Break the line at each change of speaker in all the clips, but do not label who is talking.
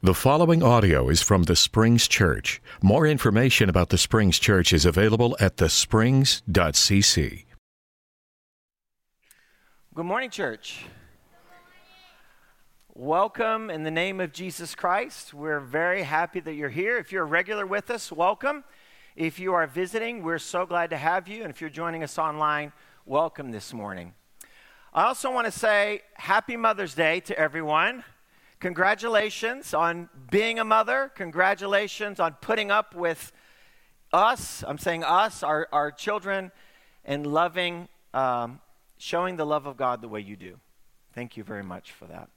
The following audio is from the Springs Church. More information about the Springs Church is available at thesprings.cc.
Good morning, church. Welcome in the name of Jesus Christ. We're very happy that you're here. If you're a regular with us, welcome. If you are visiting, we're so glad to have you. And if you're joining us online, welcome this morning. I also want to say Happy Mother's Day to everyone. Congratulations on being a mother. Congratulations on putting up with us. I'm saying us, our, our children, and loving, um, showing the love of God the way you do. Thank you very much for that.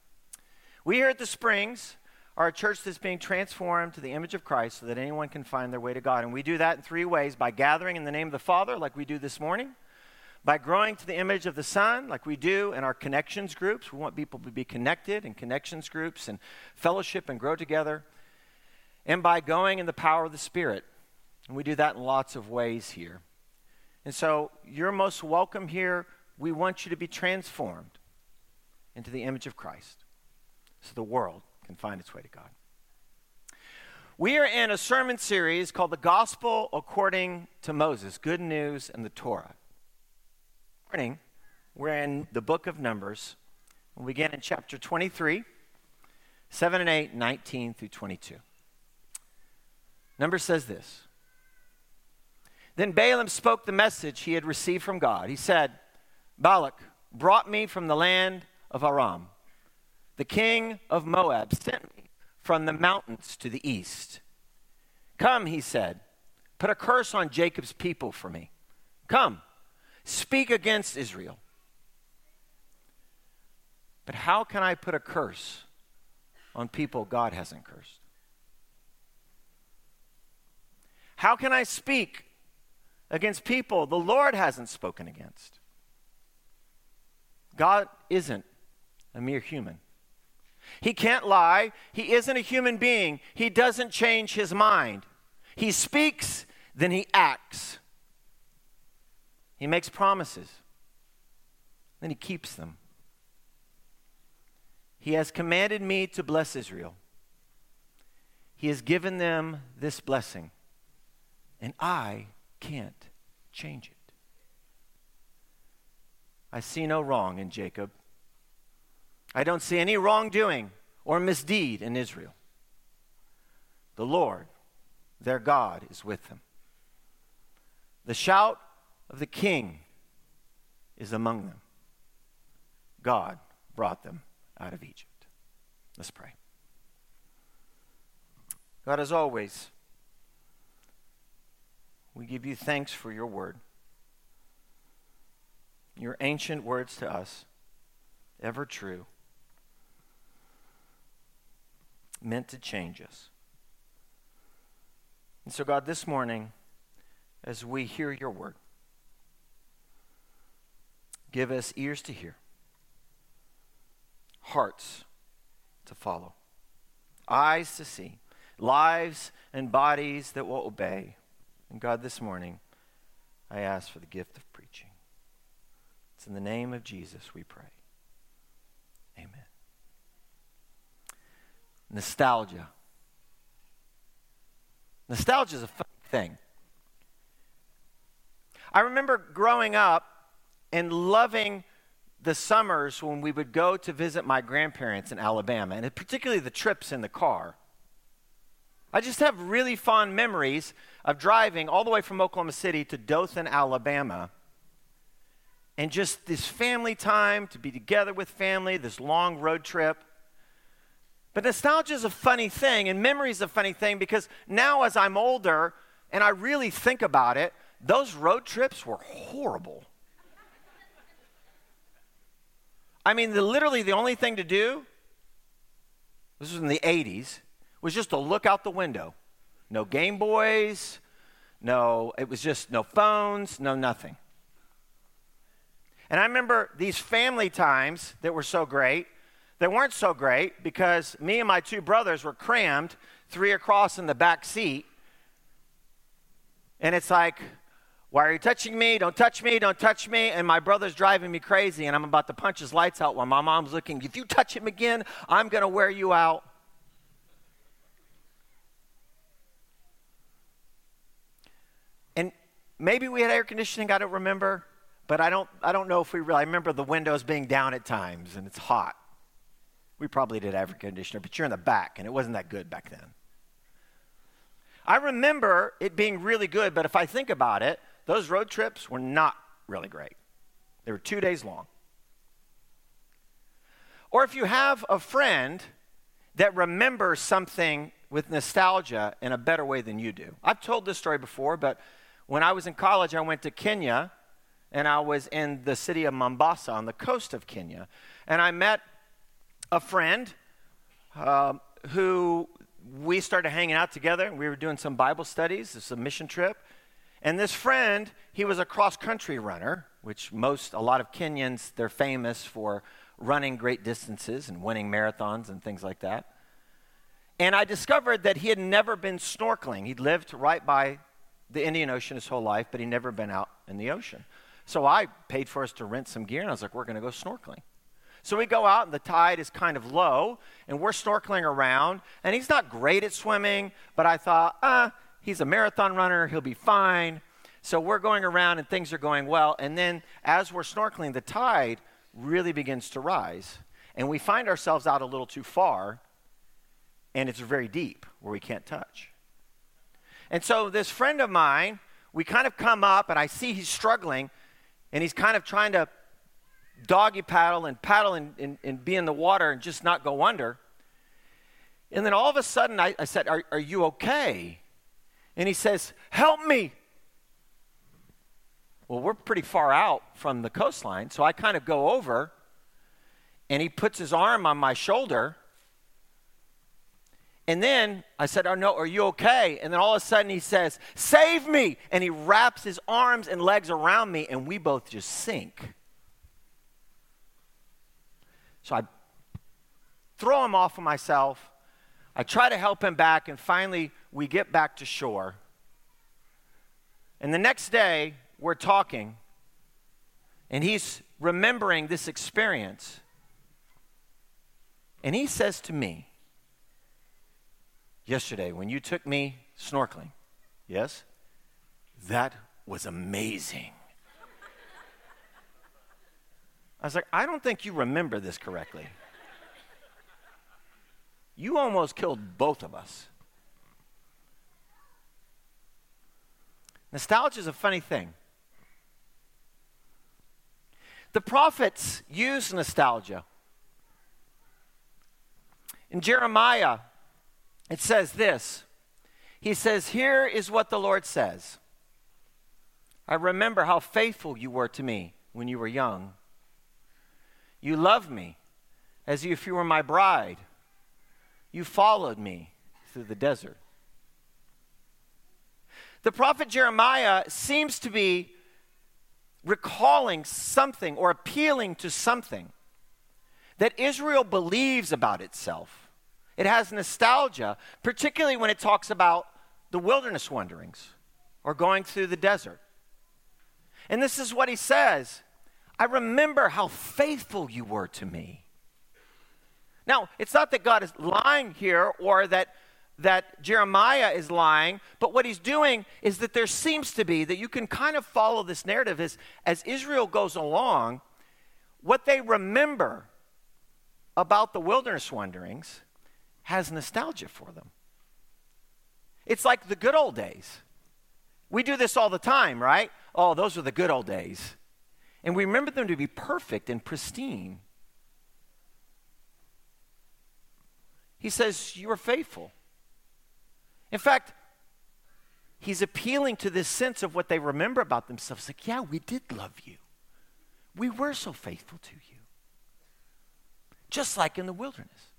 We here at the Springs are a church that's being transformed to the image of Christ so that anyone can find their way to God. And we do that in three ways by gathering in the name of the Father, like we do this morning by growing to the image of the Son, like we do in our connections groups. We want people to be connected in connections groups and fellowship and grow together. And by going in the power of the Spirit. And we do that in lots of ways here. And so you're most welcome here. We want you to be transformed into the image of Christ so the world can find its way to God. We are in a sermon series called The Gospel According to Moses Good News and the Torah morning, we're in the book of Numbers. We'll begin in chapter 23, 7 and 8, 19 through 22. Number says this Then Balaam spoke the message he had received from God. He said, Balak brought me from the land of Aram. The king of Moab sent me from the mountains to the east. Come, he said, put a curse on Jacob's people for me. Come speak against Israel. But how can I put a curse on people God hasn't cursed? How can I speak against people the Lord hasn't spoken against? God isn't a mere human. He can't lie. He isn't a human being. He doesn't change his mind. He speaks, then he acts. He makes promises, then he keeps them. He has commanded me to bless Israel. He has given them this blessing, and I can't change it. I see no wrong in Jacob. I don't see any wrongdoing or misdeed in Israel. The Lord, their God, is with them. The shout of the king is among them. God brought them out of Egypt. Let's pray. God, as always, we give you thanks for your word, your ancient words to us, ever true, meant to change us. And so, God, this morning, as we hear your word, Give us ears to hear, hearts to follow, eyes to see, lives and bodies that will obey. And God, this morning, I ask for the gift of preaching. It's in the name of Jesus we pray. Amen. Nostalgia. Nostalgia is a thing. I remember growing up and loving the summers when we would go to visit my grandparents in Alabama, and particularly the trips in the car. I just have really fond memories of driving all the way from Oklahoma City to Dothan, Alabama, and just this family time to be together with family, this long road trip. But nostalgia is a funny thing, and memory is a funny thing because now, as I'm older and I really think about it, those road trips were horrible. I mean, the, literally the only thing to do, this was in the 80s, was just to look out the window. No Game Boys, no, it was just no phones, no nothing. And I remember these family times that were so great, they weren't so great because me and my two brothers were crammed, three across in the back seat. And it's like, why are you touching me? Don't touch me. Don't touch me. And my brother's driving me crazy, and I'm about to punch his lights out while my mom's looking. If you touch him again, I'm going to wear you out. And maybe we had air conditioning, I don't remember, but I don't, I don't know if we really. I remember the windows being down at times, and it's hot. We probably did have air conditioner, but you're in the back, and it wasn't that good back then. I remember it being really good, but if I think about it, those road trips were not really great. They were two days long. Or if you have a friend that remembers something with nostalgia in a better way than you do. I've told this story before, but when I was in college, I went to Kenya and I was in the city of Mombasa on the coast of Kenya. And I met a friend uh, who we started hanging out together. We were doing some Bible studies, this is a mission trip. And this friend, he was a cross country runner, which most, a lot of Kenyans, they're famous for running great distances and winning marathons and things like that. And I discovered that he had never been snorkeling. He'd lived right by the Indian Ocean his whole life, but he'd never been out in the ocean. So I paid for us to rent some gear, and I was like, we're going to go snorkeling. So we go out, and the tide is kind of low, and we're snorkeling around. And he's not great at swimming, but I thought, ah, he's a marathon runner, he'll be fine. So we're going around, and things are going well. And then as we're snorkeling, the tide really begins to rise. And we find ourselves out a little too far, and it's very deep where we can't touch. And so this friend of mine, we kind of come up, and I see he's struggling, and he's kind of trying to doggy paddle and paddle and, and, and be in the water and just not go under. And then all of a sudden, I, I said, are, are you okay? And he says, Help me. Well, we're pretty far out from the coastline, so I kind of go over, and he puts his arm on my shoulder. And then I said, Oh, no, are you okay? And then all of a sudden he says, Save me! And he wraps his arms and legs around me, and we both just sink. So I throw him off of myself. I try to help him back, and finally we get back to shore. And the next day, we're talking, and he's remembering this experience. And he says to me, Yesterday, when you took me snorkeling, yes, that was amazing. I was like, I don't think you remember this correctly. You almost killed both of us. Nostalgia is a funny thing. The prophets use nostalgia. In Jeremiah, it says this He says, Here is what the Lord says I remember how faithful you were to me when you were young. You loved me as if you were my bride. You followed me through the desert. The prophet Jeremiah seems to be recalling something or appealing to something that Israel believes about itself. It has nostalgia, particularly when it talks about the wilderness wanderings or going through the desert. And this is what he says I remember how faithful you were to me. Now, it's not that God is lying here or that, that Jeremiah is lying, but what he's doing is that there seems to be that you can kind of follow this narrative as, as Israel goes along, what they remember about the wilderness wanderings has nostalgia for them. It's like the good old days. We do this all the time, right? Oh, those were the good old days and we remember them to be perfect and pristine. He says, You are faithful. In fact, he's appealing to this sense of what they remember about themselves. Like, yeah, we did love you. We were so faithful to you. Just like in the wilderness.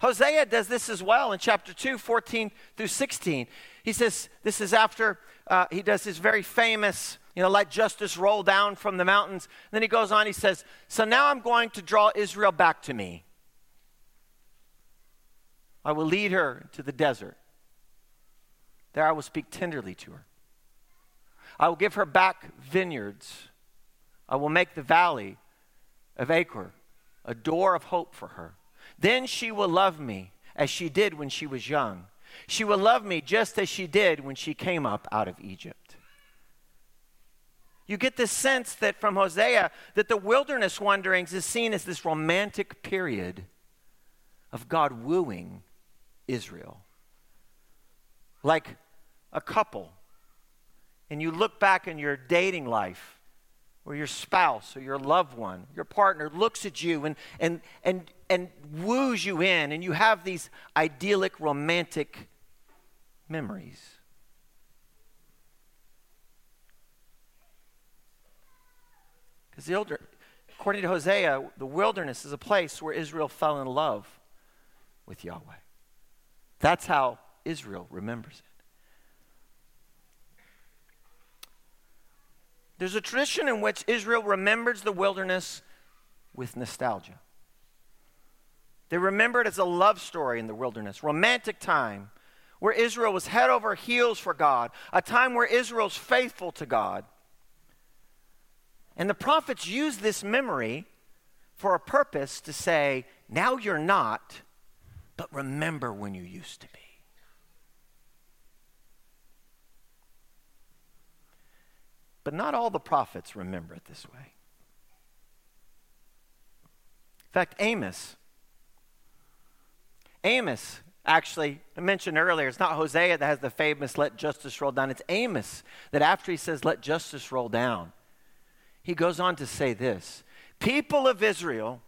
Hosea does this as well in chapter 2, 14 through 16. He says, This is after uh, he does his very famous you know, let justice roll down from the mountains. And Then he goes on, he says, So now I'm going to draw Israel back to me. I will lead her to the desert. There I will speak tenderly to her. I will give her back vineyards. I will make the valley of Achor a door of hope for her. Then she will love me as she did when she was young. She will love me just as she did when she came up out of Egypt. You get this sense that from Hosea that the wilderness wanderings is seen as this romantic period of God wooing Israel. Like a couple. And you look back in your dating life or your spouse or your loved one, your partner looks at you and, and, and, and woos you in, and you have these idyllic, romantic memories. Because according to Hosea, the wilderness is a place where Israel fell in love with Yahweh. That's how Israel remembers it. There's a tradition in which Israel remembers the wilderness with nostalgia. They remember it as a love story in the wilderness, romantic time where Israel was head over heels for God, a time where Israel's faithful to God. And the prophets use this memory for a purpose to say, now you're not, but remember when you used to be. But not all the prophets remember it this way. In fact, Amos, Amos, actually, I mentioned earlier, it's not Hosea that has the famous let justice roll down. It's Amos that after he says let justice roll down, he goes on to say this People of Israel,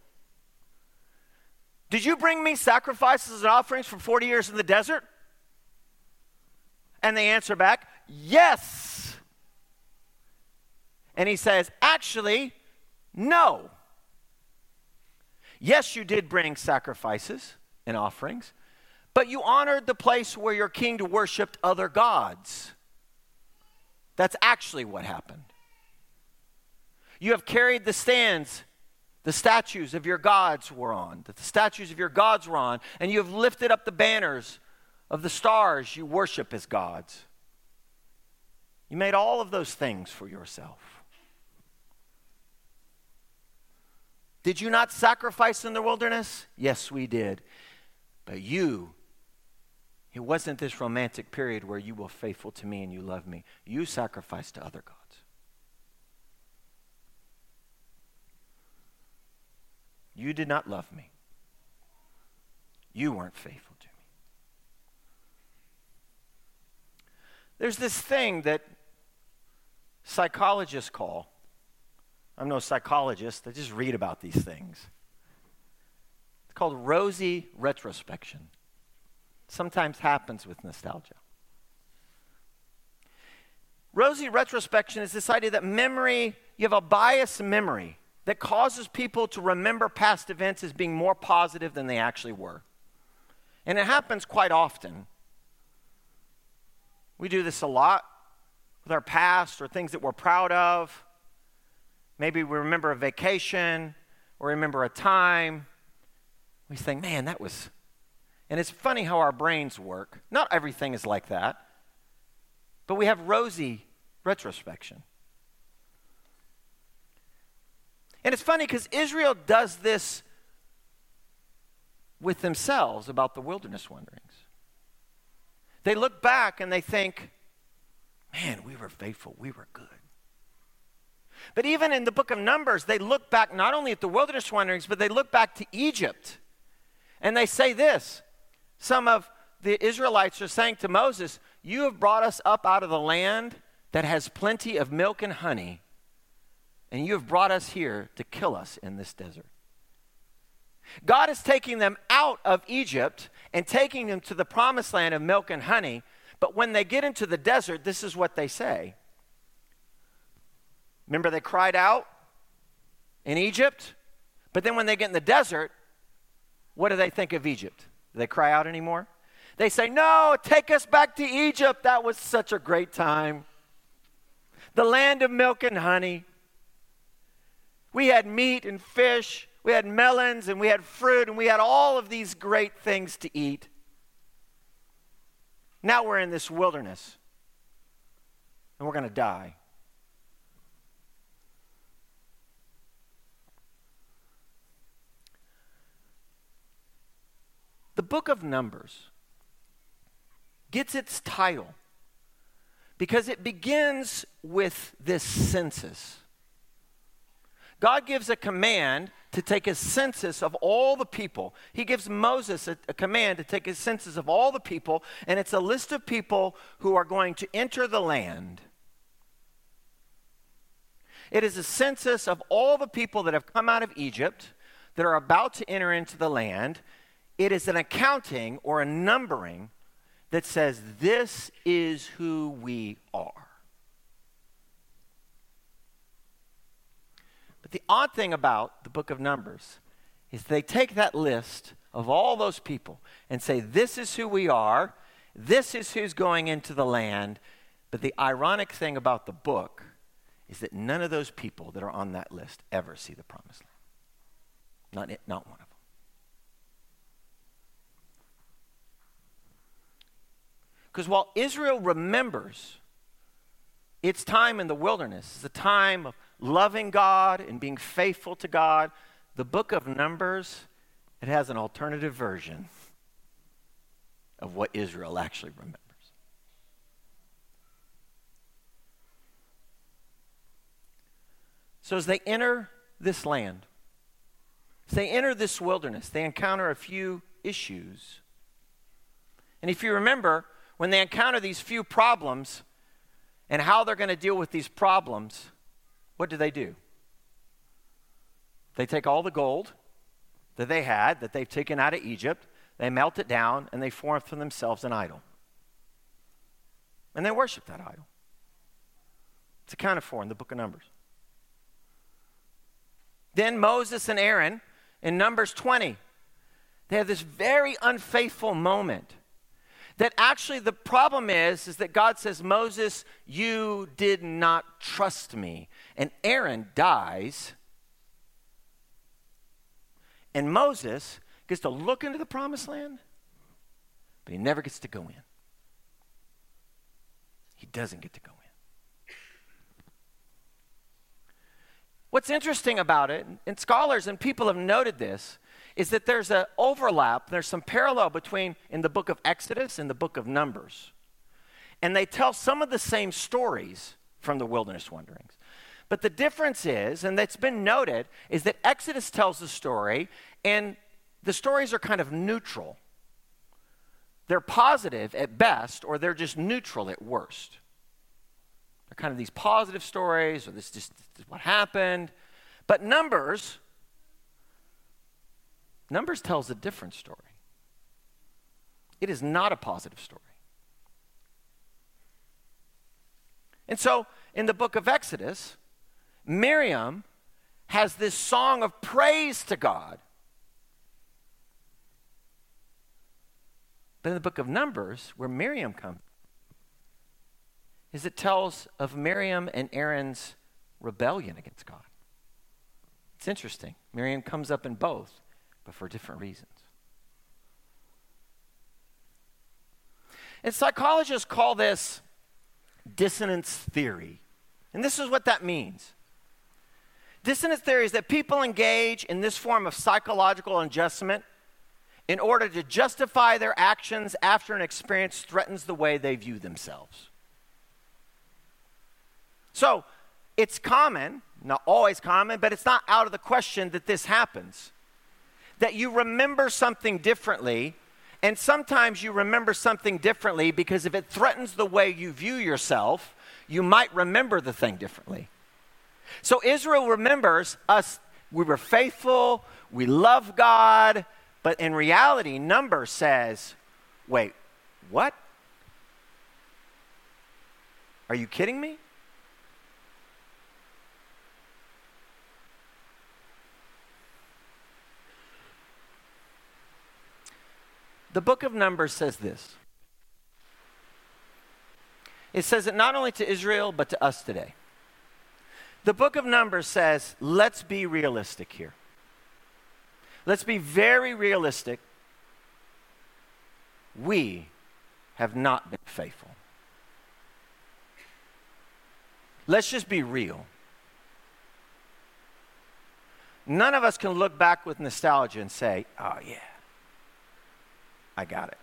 did you bring me sacrifices and offerings for 40 years in the desert? And they answer back, Yes. And he says, Actually, no. Yes, you did bring sacrifices and offerings, but you honored the place where your king worshiped other gods. That's actually what happened. You have carried the stands the statues of your gods were on, that the statues of your gods were on, and you have lifted up the banners of the stars you worship as gods. You made all of those things for yourself. Did you not sacrifice in the wilderness? Yes, we did. But you, it wasn't this romantic period where you were faithful to me and you love me. You sacrificed to other gods. You did not love me. You weren't faithful to me. There's this thing that psychologists call, I'm no psychologist, I just read about these things. It's called rosy retrospection. Sometimes happens with nostalgia. Rosy retrospection is this idea that memory, you have a biased memory that causes people to remember past events as being more positive than they actually were. And it happens quite often. We do this a lot with our past or things that we're proud of. Maybe we remember a vacation or remember a time. We think, man, that was. And it's funny how our brains work. Not everything is like that, but we have rosy retrospection. And it's funny because Israel does this with themselves about the wilderness wanderings. They look back and they think, man, we were faithful, we were good. But even in the book of Numbers, they look back not only at the wilderness wanderings, but they look back to Egypt. And they say this some of the Israelites are saying to Moses, You have brought us up out of the land that has plenty of milk and honey and you have brought us here to kill us in this desert. God is taking them out of Egypt and taking them to the promised land of milk and honey. But when they get into the desert, this is what they say. Remember, they cried out in Egypt, but then when they get in the desert, what do they think of Egypt? Do they cry out anymore? They say, No, take us back to Egypt. That was such a great time. The land of milk and honey. We had meat and fish, we had melons, and we had fruit, and we had all of these great things to eat. Now we're in this wilderness, and we're going to die. The book of Numbers gets its title Because it begins with this census. God gives a command to take a census of all the people. He gives Moses a, a, command to take a census of all the people, and it's a list of people who are going to enter the land. It is a census of all the people that have come out of Egypt, that are about to enter into the land. It is an accounting or a numbering that says, This is who we are. The odd thing about the book of Numbers is they take that list of all those people and say, This is who we are, this is who's going into the land. But the ironic thing about the book is that none of those people that are on that list ever see the promised land. Not, not one of them. Because while Israel remembers its time in the wilderness, the time of loving God and being faithful to God, the book of Numbers, it has an alternative version of what Israel actually remembers. So as they enter this land, as they enter this wilderness, they encounter a few issues. And if you remember, when they encounter these few problems and how they're going to deal with these problems, what do they do? They take all the gold that they had, that they've taken out of Egypt, they melt it down, and they form for themselves an idol. And they worship that idol. It's accounted for in the book of Numbers. Then Moses and Aaron in Numbers 20, they have this very unfaithful moment. That actually the problem is is that God says, "Moses, you did not trust me." And Aaron dies. And Moses gets to look into the promised land, but he never gets to go in. He doesn't get to go in. What's interesting about it, and scholars and people have noted this, is that there's an overlap, there's some parallel between in the book of Exodus and the book of Numbers. And they tell some of the same stories from the wilderness wanderings. But the difference is, and that's been noted, is that Exodus tells the story, and the stories are kind of neutral. They're positive at best, or they're just neutral at worst. They're kind of these positive stories, or this just this is what happened. But Numbers, Numbers tells a different story. It is not a positive story. And so, in the book of Exodus, Miriam has this song of praise to God. But in the book of Numbers, where Miriam comes, is it tells of Miriam and Aaron's rebellion against God. It's interesting. Miriam comes up in both, but for different reasons. And psychologists call this dissonance theory. And this is what that means. Dissonance theory is that people engage in this form of psychological adjustment in order to justify their actions after an experience threatens the way they view themselves. So it's common, not always common, but it's not out of the question that this happens. That you remember something differently, and sometimes you remember something differently because if it threatens the way you view yourself, you might remember the thing differently. So Israel remembers us, we were faithful, we love God, but in reality, number says, wait, what? Are you kidding me? The book of Numbers says this it says it not only to Israel, but to us today. The book of Numbers says, let's be realistic here. Let's be very realistic. We have not been faithful. Let's just be real. None of us can look back with nostalgia and say, oh, yeah, I got it.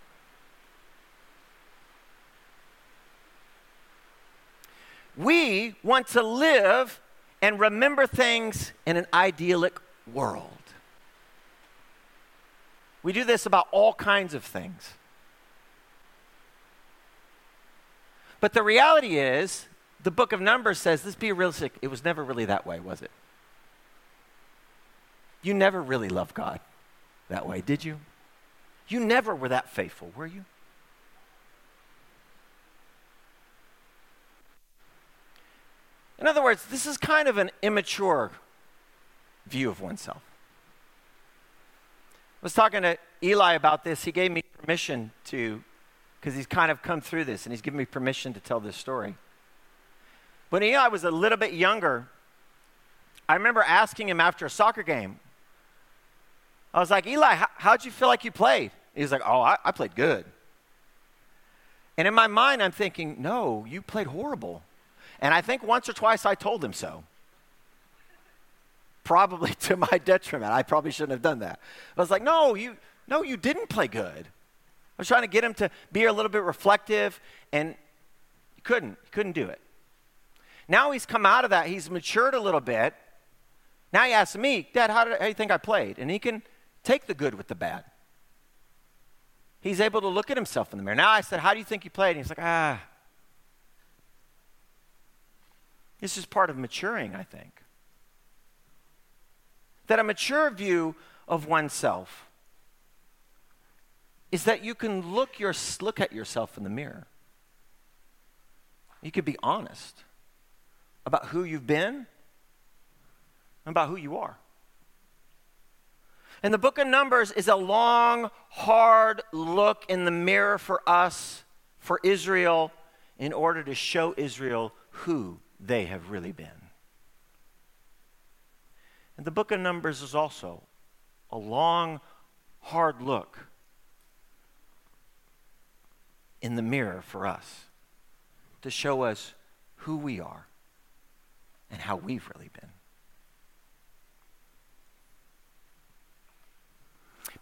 we want to live and remember things in an idyllic world. We do this about all kinds of things. But the reality is, the book of Numbers says, let's be realistic, it was never really that way, was it? You never really loved God that way, did you? You never were that faithful, were you? In other words, this is kind of an immature view of oneself. I was talking to Eli about this. He gave me permission to, because he's kind of come through this, and he's given me permission to tell this story. When Eli was a little bit younger, I remember asking him after a soccer game, I was like, Eli, how, how'd you feel like you played? He's like, Oh, I, I played good. And in my mind, I'm thinking, No, you played horrible. And I think once or twice I told him so. Probably to my detriment. I probably shouldn't have done that. I was like, no, you, no, you didn't play good. I was trying to get him to be a little bit reflective, and he couldn't. He couldn't do it. Now he's come out of that. He's matured a little bit. Now he asks me, Dad, how, did, how do you think I played? And he can take the good with the bad. He's able to look at himself in the mirror. Now I said, How do you think you played? And he's like, Ah, This is part of maturing, I think. That a mature view of oneself is that you can look, your, look at yourself in the mirror. You could be honest about who you've been and about who you are. And the book of Numbers is a long, hard look in the mirror for us, for Israel, in order to show Israel who they have really been. And the book of Numbers is also a long, hard look in the mirror for us to show us who we are and how we've really been.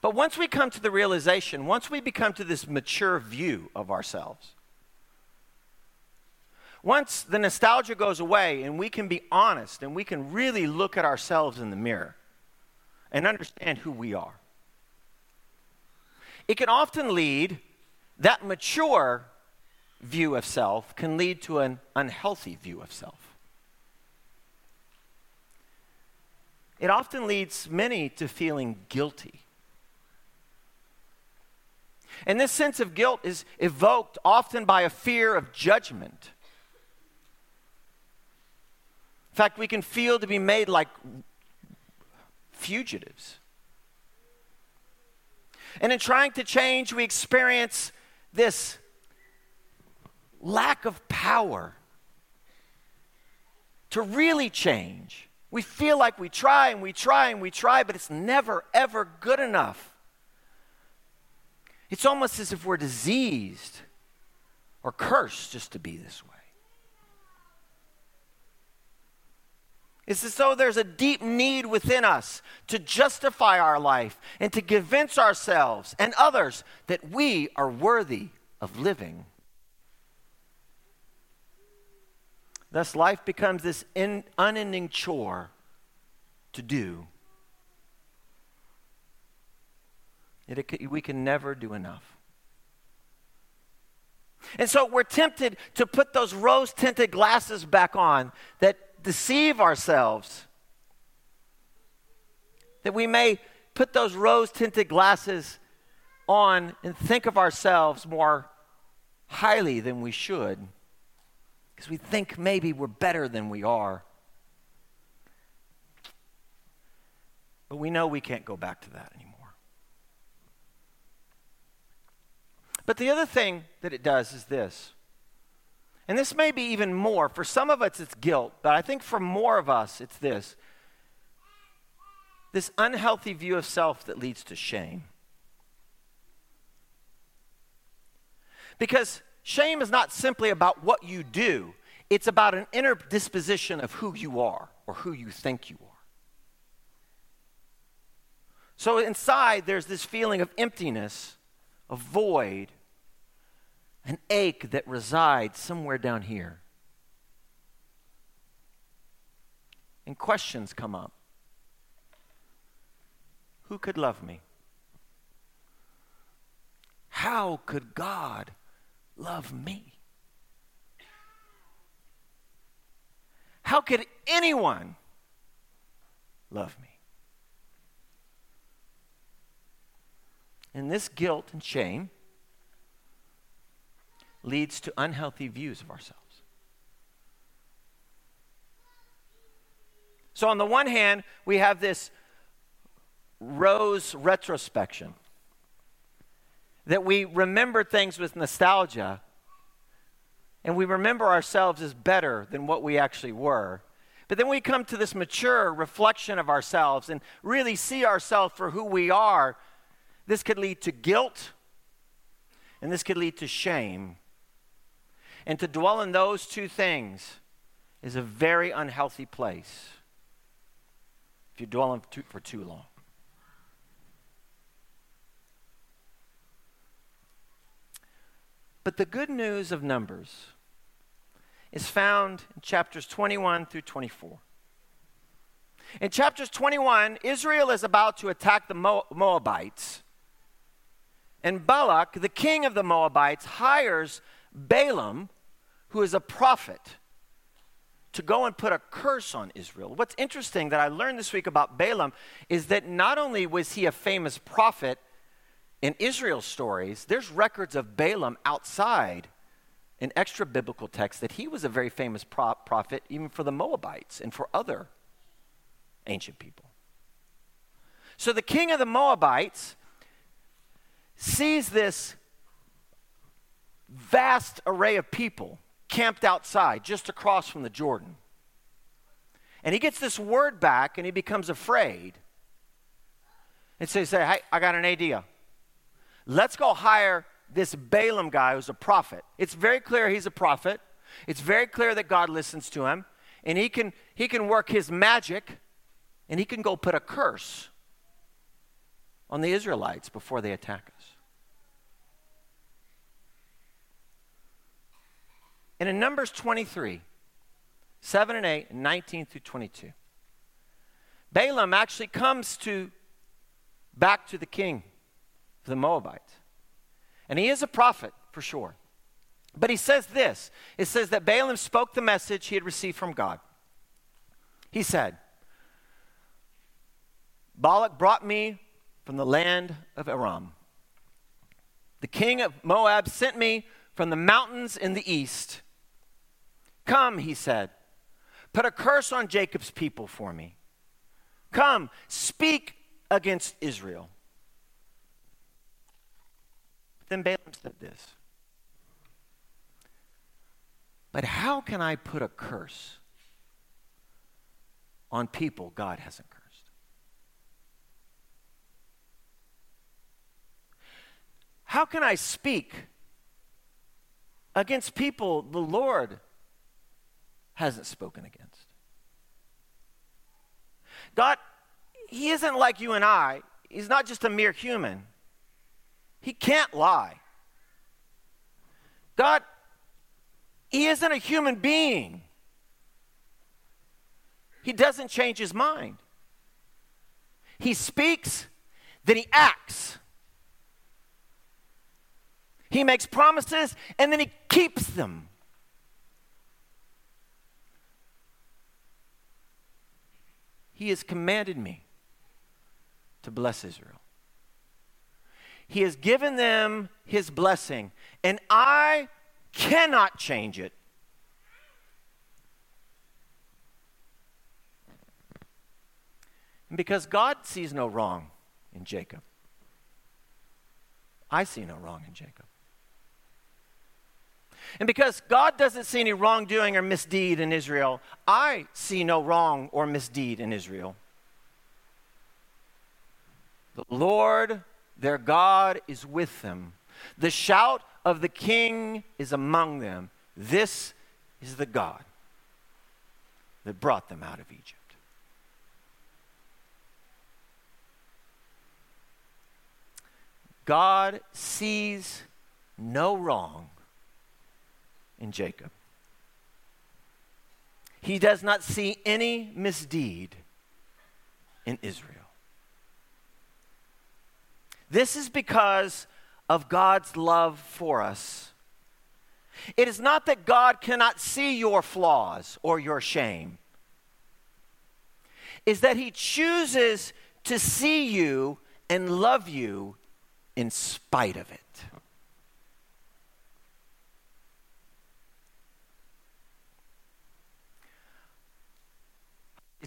But once we come to the realization, once we become to this mature view of ourselves, once the nostalgia goes away and we can be honest and we can really look at ourselves in the mirror and understand who we are, it can often lead, that mature view of self can lead to an unhealthy view of self. It often leads many to feeling guilty. And this sense of guilt is evoked often by a fear of judgment In fact, we can feel to be made like fugitives. And in trying to change, we experience this lack of power to really change. We feel like we try and we try and we try, but it's never, ever good enough. It's almost as if we're diseased or cursed just to be this way. It's as though there's a deep need within us to justify our life and to convince ourselves and others that we are worthy of living. Thus, life becomes this in, unending chore to do. It, we can never do enough. And so we're tempted to put those rose tinted glasses back on that deceive ourselves. That we may put those rose tinted glasses on and think of ourselves more highly than we should because we think maybe we're better than we are. But we know we can't go back to that anymore. But the other thing that it does is this and this may be even more. For some of us, it's guilt, but I think for more of us, it's this this unhealthy view of self that leads to shame. Because shame is not simply about what you do, it's about an inner disposition of who you are or who you think you are. So inside, there's this feeling of emptiness, of void, an ache that resides somewhere down here. and questions come up. Who could love me? How could God love me? How could anyone love me? And this guilt and shame leads to unhealthy views of ourselves. So, on the one hand, we have this rose retrospection that we remember things with nostalgia and we remember ourselves as better than what we actually were. But then we come to this mature reflection of ourselves and really see ourselves for who we are. This could lead to guilt and this could lead to shame. And to dwell in those two things is a very unhealthy place if you dwell in too, for too long. But the good news of Numbers is found in chapters 21 through 24. In chapters 21, Israel is about to attack the Moabites. And Balak, the king of the Moabites, hires Balaam, who is a prophet, to go and put a curse on Israel. What's interesting that I learned this week about Balaam is that not only was he a famous prophet in Israel's stories, there's records of Balaam outside in extra biblical texts that he was a very famous pro- prophet even for the Moabites and for other ancient people. So the king of the Moabites sees this vast array of people camped outside just across from the Jordan. And he gets this word back and he becomes afraid. And so he says, Hey, I got an idea. Let's go hire this Balaam guy who's a prophet. It's very clear he's a prophet. It's very clear that God listens to him. And he can, he can work his magic and he can go put a curse on the Israelites before they attack us. And in Numbers 23, 7 and 8, and 19 through 22, Balaam actually comes to back to the king the Moabites. And he is a prophet for sure. But he says this it says that Balaam spoke the message he had received from God. He said, Balak brought me from the land of Aram. The king of Moab sent me from the mountains in the east. Come, he said, put a curse on Jacob's people for me. Come, speak against Israel. Then Balaam said this But how can I put a curse on people God hasn't cursed? How can I speak against people the Lord hasn't spoken against. God, He isn't like you and I. He's not just a mere human. He can't lie. God, He isn't a human being. He doesn't change His mind. He speaks, then He acts. He makes promises, and then He keeps them. He has commanded me to bless Israel. He has given them his blessing, and I cannot change it. And because God sees no wrong in Jacob, I see no wrong in Jacob. And because God doesn't see any wrongdoing or misdeed in Israel, I see no wrong or misdeed in Israel. The Lord, their God, is with them. The shout of the king is among them. This is the God that brought them out of Egypt. God sees no wrong in Jacob. He does not see any misdeed in Israel. This is because of God's love for us. It is not that God cannot see your flaws or your shame. Is that he chooses to see you and love you in spite of it.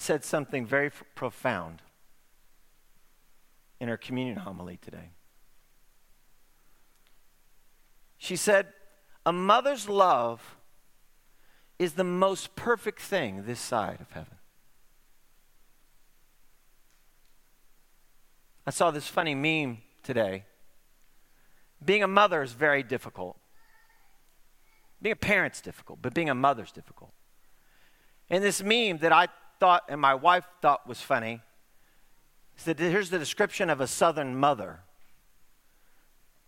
Said something very f- profound in her communion homily today. She said, A mother's love is the most perfect thing this side of heaven. I saw this funny meme today. Being a mother is very difficult. Being a parent's difficult, but being a mother's difficult. And this meme that I thought and my wife thought was funny that here's the description of a southern mother.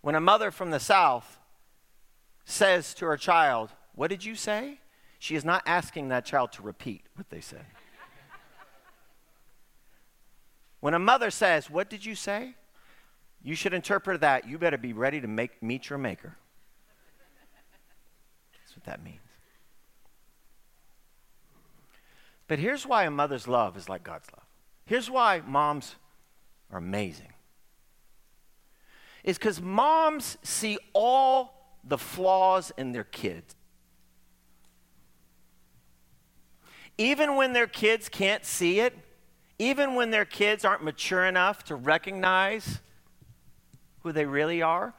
When a mother from the south says to her child, What did you say? She is not asking that child to repeat what they said. when a mother says, What did you say? You should interpret that. You better be ready to make, meet your maker. That's what that means. But here's why a mother's love is like God's love. Here's why moms are amazing. Is because moms see all the flaws in their kids. Even when their kids can't see it, even when their kids aren't mature enough to recognize who they really are,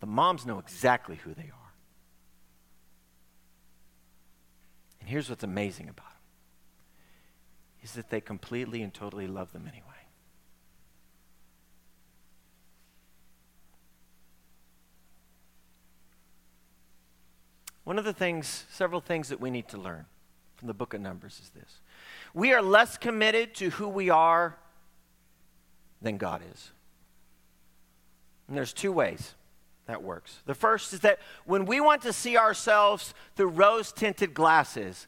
the moms know exactly who they are. And here's what's amazing about them is that they completely and totally love them anyway. One of the things, several things that we need to learn from the book of Numbers is this we are less committed to who we are than God is. And there's two ways that works. The first is that when we want to see ourselves through rose tinted glasses,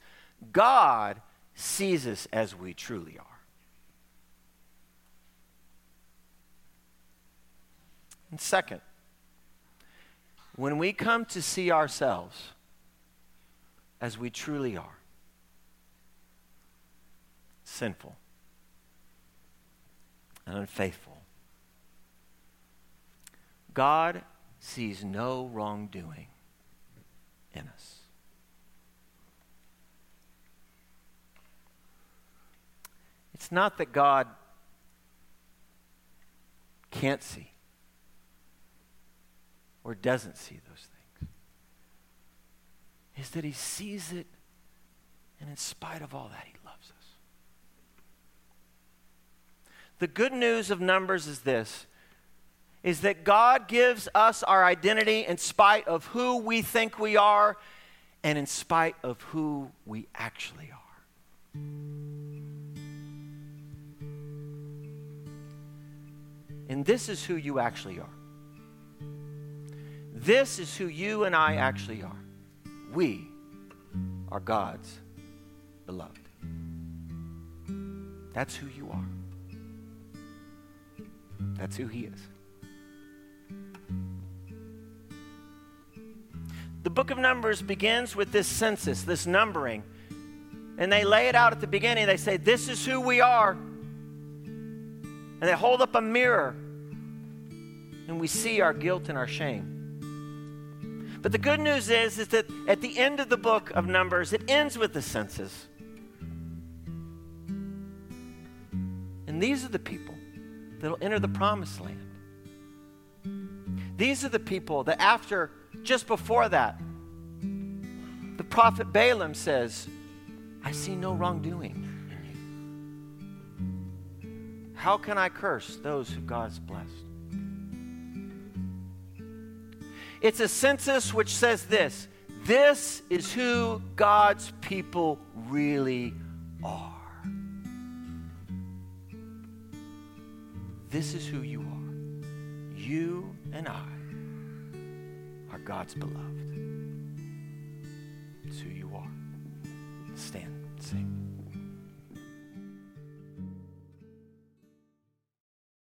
God sees us as we truly are. And second, when we come to see ourselves as we truly are sinful and unfaithful. God sees no wrongdoing in us. It's not that God can't see or doesn't see those things, it's that He sees it, and in spite of all that, He loves us. The good news of Numbers is this is that God gives us our identity in spite of who we think we are and in spite of who we actually are. And this is who you actually are. This is who you and I actually are. We are God's beloved. That's who you are. That's who He is. The book of Numbers begins with this census, this numbering. And they lay it out at the beginning. They say, This is who we are. And they hold up a mirror. And we see our guilt and our shame. But the good news is, is that at the end of the book of Numbers, it ends with the census. And these are the people that'll enter the promised land. These are the people that, after, just before that, the prophet Balaam says, I see no wrongdoing. How can I curse those who God's blessed? It's a census which says this this is who God's people really are. This is who you are. You and I are God's beloved. It's who you are. Stand. sing.